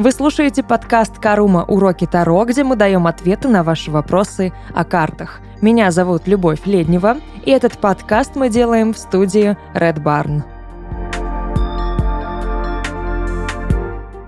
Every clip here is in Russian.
Вы слушаете подкаст «Карума. Уроки Таро», где мы даем ответы на ваши вопросы о картах. Меня зовут Любовь Леднева, и этот подкаст мы делаем в студии Red Barn.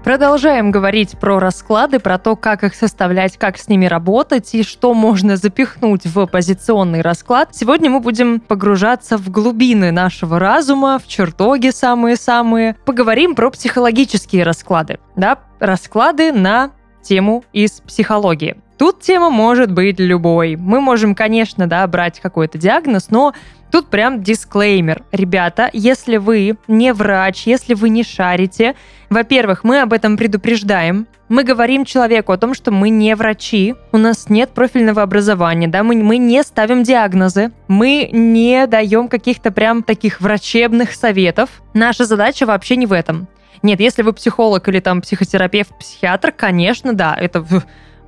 Продолжаем говорить про расклады, про то, как их составлять, как с ними работать и что можно запихнуть в позиционный расклад. Сегодня мы будем погружаться в глубины нашего разума, в чертоги самые-самые. Поговорим про психологические расклады. Да, расклады на тему из психологии. Тут тема может быть любой. Мы можем, конечно, да, брать какой-то диагноз, но Тут прям дисклеймер. Ребята, если вы не врач, если вы не шарите, во-первых, мы об этом предупреждаем. Мы говорим человеку о том, что мы не врачи, у нас нет профильного образования, да, мы, мы не ставим диагнозы, мы не даем каких-то прям таких врачебных советов. Наша задача вообще не в этом. Нет, если вы психолог или там психотерапевт, психиатр, конечно, да, это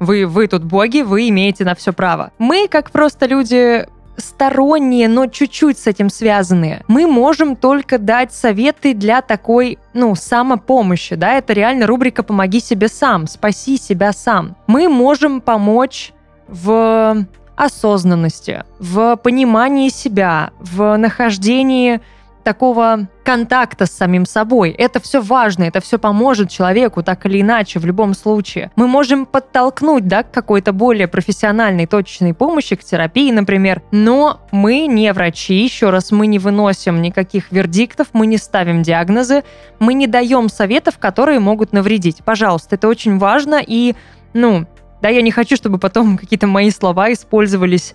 вы, вы тут боги, вы имеете на все право. Мы, как просто люди, сторонние, но чуть-чуть с этим связанные. Мы можем только дать советы для такой, ну, самопомощи, да, это реально рубрика «Помоги себе сам», «Спаси себя сам». Мы можем помочь в осознанности, в понимании себя, в нахождении такого контакта с самим собой. Это все важно, это все поможет человеку так или иначе в любом случае. Мы можем подтолкнуть да, к какой-то более профессиональной точечной помощи, к терапии, например, но мы не врачи, еще раз, мы не выносим никаких вердиктов, мы не ставим диагнозы, мы не даем советов, которые могут навредить. Пожалуйста, это очень важно и, ну, да, я не хочу, чтобы потом какие-то мои слова использовались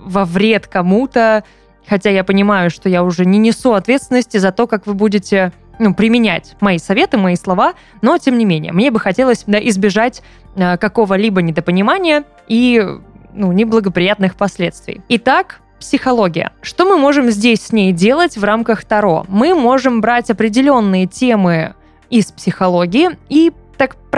во вред кому-то, Хотя я понимаю, что я уже не несу ответственности за то, как вы будете ну, применять мои советы, мои слова, но тем не менее, мне бы хотелось да, избежать э, какого-либо недопонимания и ну, неблагоприятных последствий. Итак, психология. Что мы можем здесь с ней делать в рамках Таро? Мы можем брать определенные темы из психологии и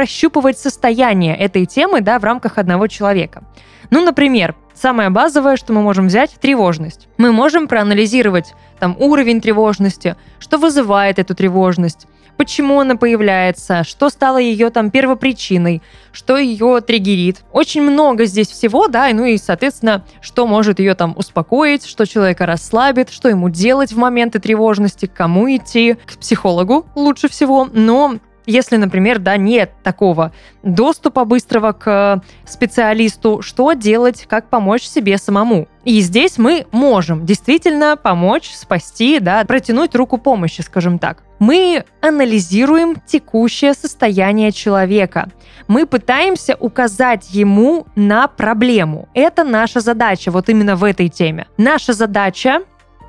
прощупывать состояние этой темы да, в рамках одного человека. Ну, например, Самое базовое, что мы можем взять, тревожность. Мы можем проанализировать там уровень тревожности, что вызывает эту тревожность, почему она появляется, что стало ее там первопричиной, что ее триггерит. Очень много здесь всего, да, ну и, соответственно, что может ее там успокоить, что человека расслабит, что ему делать в моменты тревожности, к кому идти, к психологу лучше всего, но если, например, да, нет такого доступа быстрого к специалисту, что делать, как помочь себе самому. И здесь мы можем действительно помочь, спасти, да, протянуть руку помощи, скажем так. Мы анализируем текущее состояние человека. Мы пытаемся указать ему на проблему. Это наша задача вот именно в этой теме. Наша задача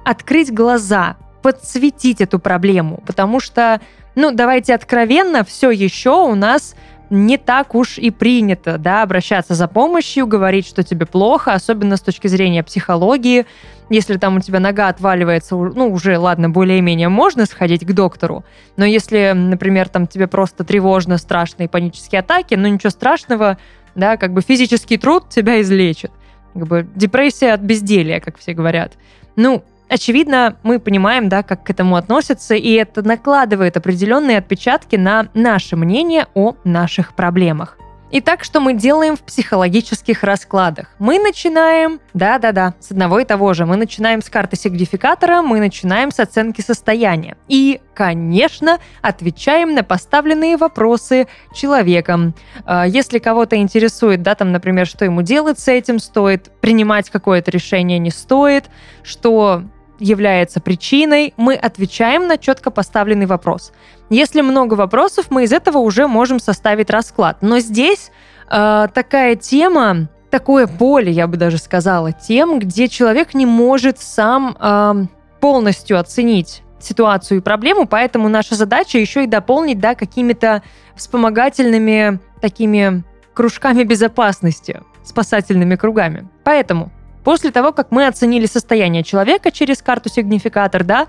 открыть глаза, подсветить эту проблему, потому что ну, давайте откровенно, все еще у нас не так уж и принято, да, обращаться за помощью, говорить, что тебе плохо, особенно с точки зрения психологии. Если там у тебя нога отваливается, ну, уже, ладно, более-менее можно сходить к доктору, но если, например, там тебе просто тревожно, страшные панические атаки, ну, ничего страшного, да, как бы физический труд тебя излечит. Как бы депрессия от безделия, как все говорят. Ну, очевидно, мы понимаем, да, как к этому относятся, и это накладывает определенные отпечатки на наше мнение о наших проблемах. Итак, что мы делаем в психологических раскладах? Мы начинаем, да-да-да, с одного и того же. Мы начинаем с карты сигнификатора, мы начинаем с оценки состояния. И, конечно, отвечаем на поставленные вопросы человеком. А, если кого-то интересует, да, там, например, что ему делать с этим, стоит принимать какое-то решение, не стоит, что является причиной, мы отвечаем на четко поставленный вопрос. Если много вопросов, мы из этого уже можем составить расклад. Но здесь э, такая тема, такое поле, я бы даже сказала, тем, где человек не может сам э, полностью оценить ситуацию и проблему, поэтому наша задача еще и дополнить да, какими-то вспомогательными такими кружками безопасности, спасательными кругами. Поэтому После того, как мы оценили состояние человека через карту сигнификатор, да,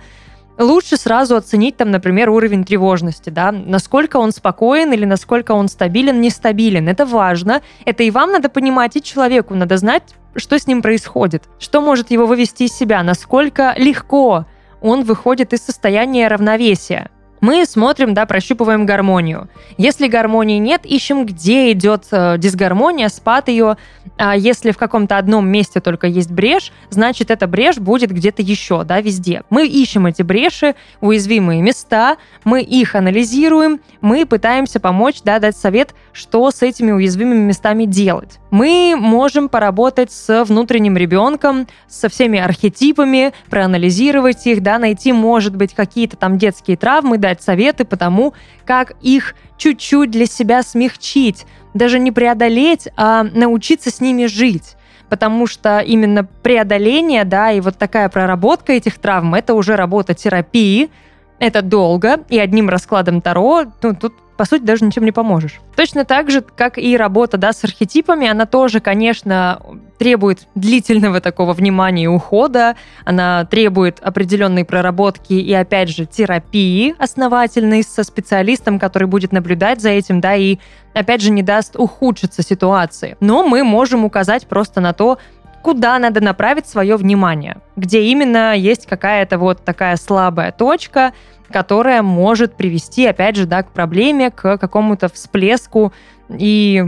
лучше сразу оценить там, например, уровень тревожности, да, насколько он спокоен или насколько он стабилен, нестабилен. Это важно. Это и вам надо понимать, и человеку надо знать, что с ним происходит, что может его вывести из себя, насколько легко он выходит из состояния равновесия. Мы смотрим, да, прощупываем гармонию. Если гармонии нет, ищем, где идет э, дисгармония, спад ее. А если в каком-то одном месте только есть брешь, значит, эта брешь будет где-то еще, да, везде. Мы ищем эти бреши, уязвимые места, мы их анализируем, мы пытаемся помочь, да, дать совет, что с этими уязвимыми местами делать. Мы можем поработать с внутренним ребенком, со всеми архетипами, проанализировать их, да, найти, может быть, какие-то там детские травмы, дать советы по тому, как их чуть-чуть для себя смягчить, даже не преодолеть, а научиться с ними жить. Потому что именно преодоление, да, и вот такая проработка этих травм, это уже работа терапии, это долго, и одним раскладом Таро, ну, тут по сути, даже ничем не поможешь. Точно так же, как и работа да, с архетипами, она тоже, конечно, требует длительного такого внимания и ухода, она требует определенной проработки и, опять же, терапии основательной со специалистом, который будет наблюдать за этим, да, и, опять же, не даст ухудшиться ситуации. Но мы можем указать просто на то, куда надо направить свое внимание, где именно есть какая-то вот такая слабая точка, которая может привести, опять же, да, к проблеме, к какому-то всплеску и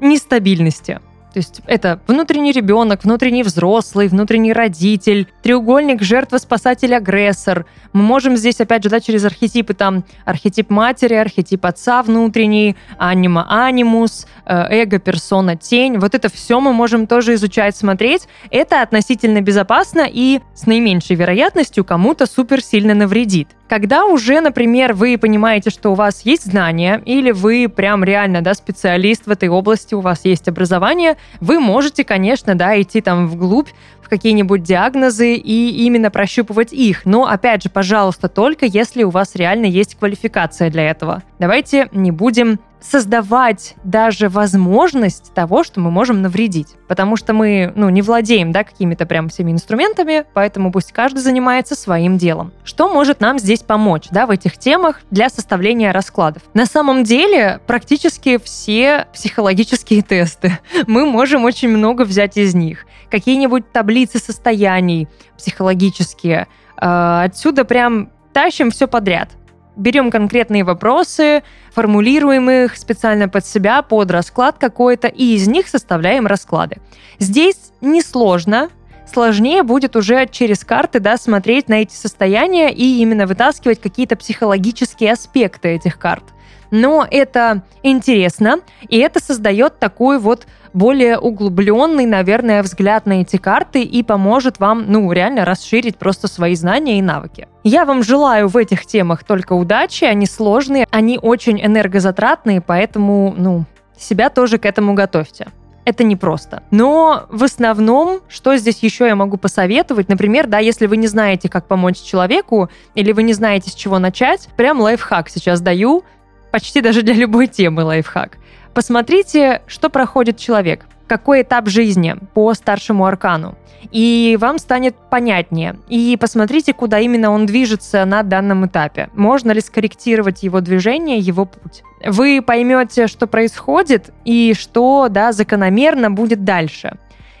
нестабильности. То есть это внутренний ребенок, внутренний взрослый, внутренний родитель, треугольник жертва, спасатель, агрессор. Мы можем здесь, опять же, да, через архетипы, там, архетип матери, архетип отца внутренний, анима, анимус, э, эго, персона, тень. Вот это все мы можем тоже изучать, смотреть. Это относительно безопасно и с наименьшей вероятностью кому-то супер сильно навредит. Когда уже, например, вы понимаете, что у вас есть знания, или вы прям реально, да, специалист в этой области, у вас есть образование, вы можете, конечно, да, идти там вглубь, в какие-нибудь диагнозы и именно прощупывать их. Но, опять же, пожалуйста, только если у вас реально есть квалификация для этого. Давайте не будем создавать даже возможность того, что мы можем навредить. Потому что мы, ну, не владеем, да, какими-то прям всеми инструментами, поэтому пусть каждый занимается своим делом. Что может нам здесь помочь, да, в этих темах для составления раскладов? На самом деле, практически все психологические тесты. Мы можем очень много взять из них. Какие-нибудь таблицы состояний психологические. А, отсюда прям тащим все подряд берем конкретные вопросы, формулируем их специально под себя, под расклад какой-то, и из них составляем расклады. Здесь несложно, сложнее будет уже через карты да, смотреть на эти состояния и именно вытаскивать какие-то психологические аспекты этих карт – но это интересно, и это создает такой вот более углубленный, наверное, взгляд на эти карты и поможет вам, ну, реально расширить просто свои знания и навыки. Я вам желаю в этих темах только удачи, они сложные, они очень энергозатратные, поэтому, ну, себя тоже к этому готовьте это непросто. Но в основном, что здесь еще я могу посоветовать, например, да, если вы не знаете, как помочь человеку, или вы не знаете, с чего начать, прям лайфхак сейчас даю, почти даже для любой темы лайфхак. Посмотрите, что проходит человек, какой этап жизни по старшему аркану. И вам станет понятнее. И посмотрите, куда именно он движется на данном этапе. Можно ли скорректировать его движение, его путь. Вы поймете, что происходит и что да, закономерно будет дальше.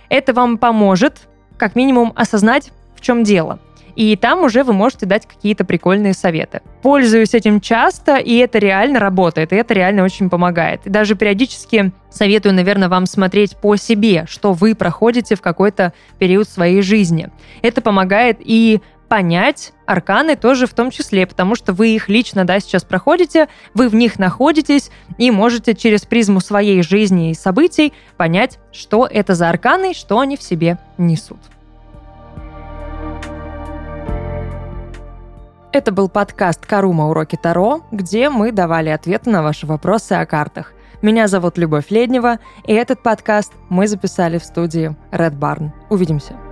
Это вам поможет, как минимум, осознать, в чем дело – и там уже вы можете дать какие-то прикольные советы. Пользуюсь этим часто, и это реально работает, и это реально очень помогает. И даже периодически советую, наверное, вам смотреть по себе, что вы проходите в какой-то период своей жизни. Это помогает и понять арканы тоже в том числе, потому что вы их лично, да, сейчас проходите, вы в них находитесь и можете через призму своей жизни и событий понять, что это за арканы, что они в себе несут. Это был подкаст «Карума. Уроки Таро», где мы давали ответы на ваши вопросы о картах. Меня зовут Любовь Леднева, и этот подкаст мы записали в студии Red Barn. Увидимся.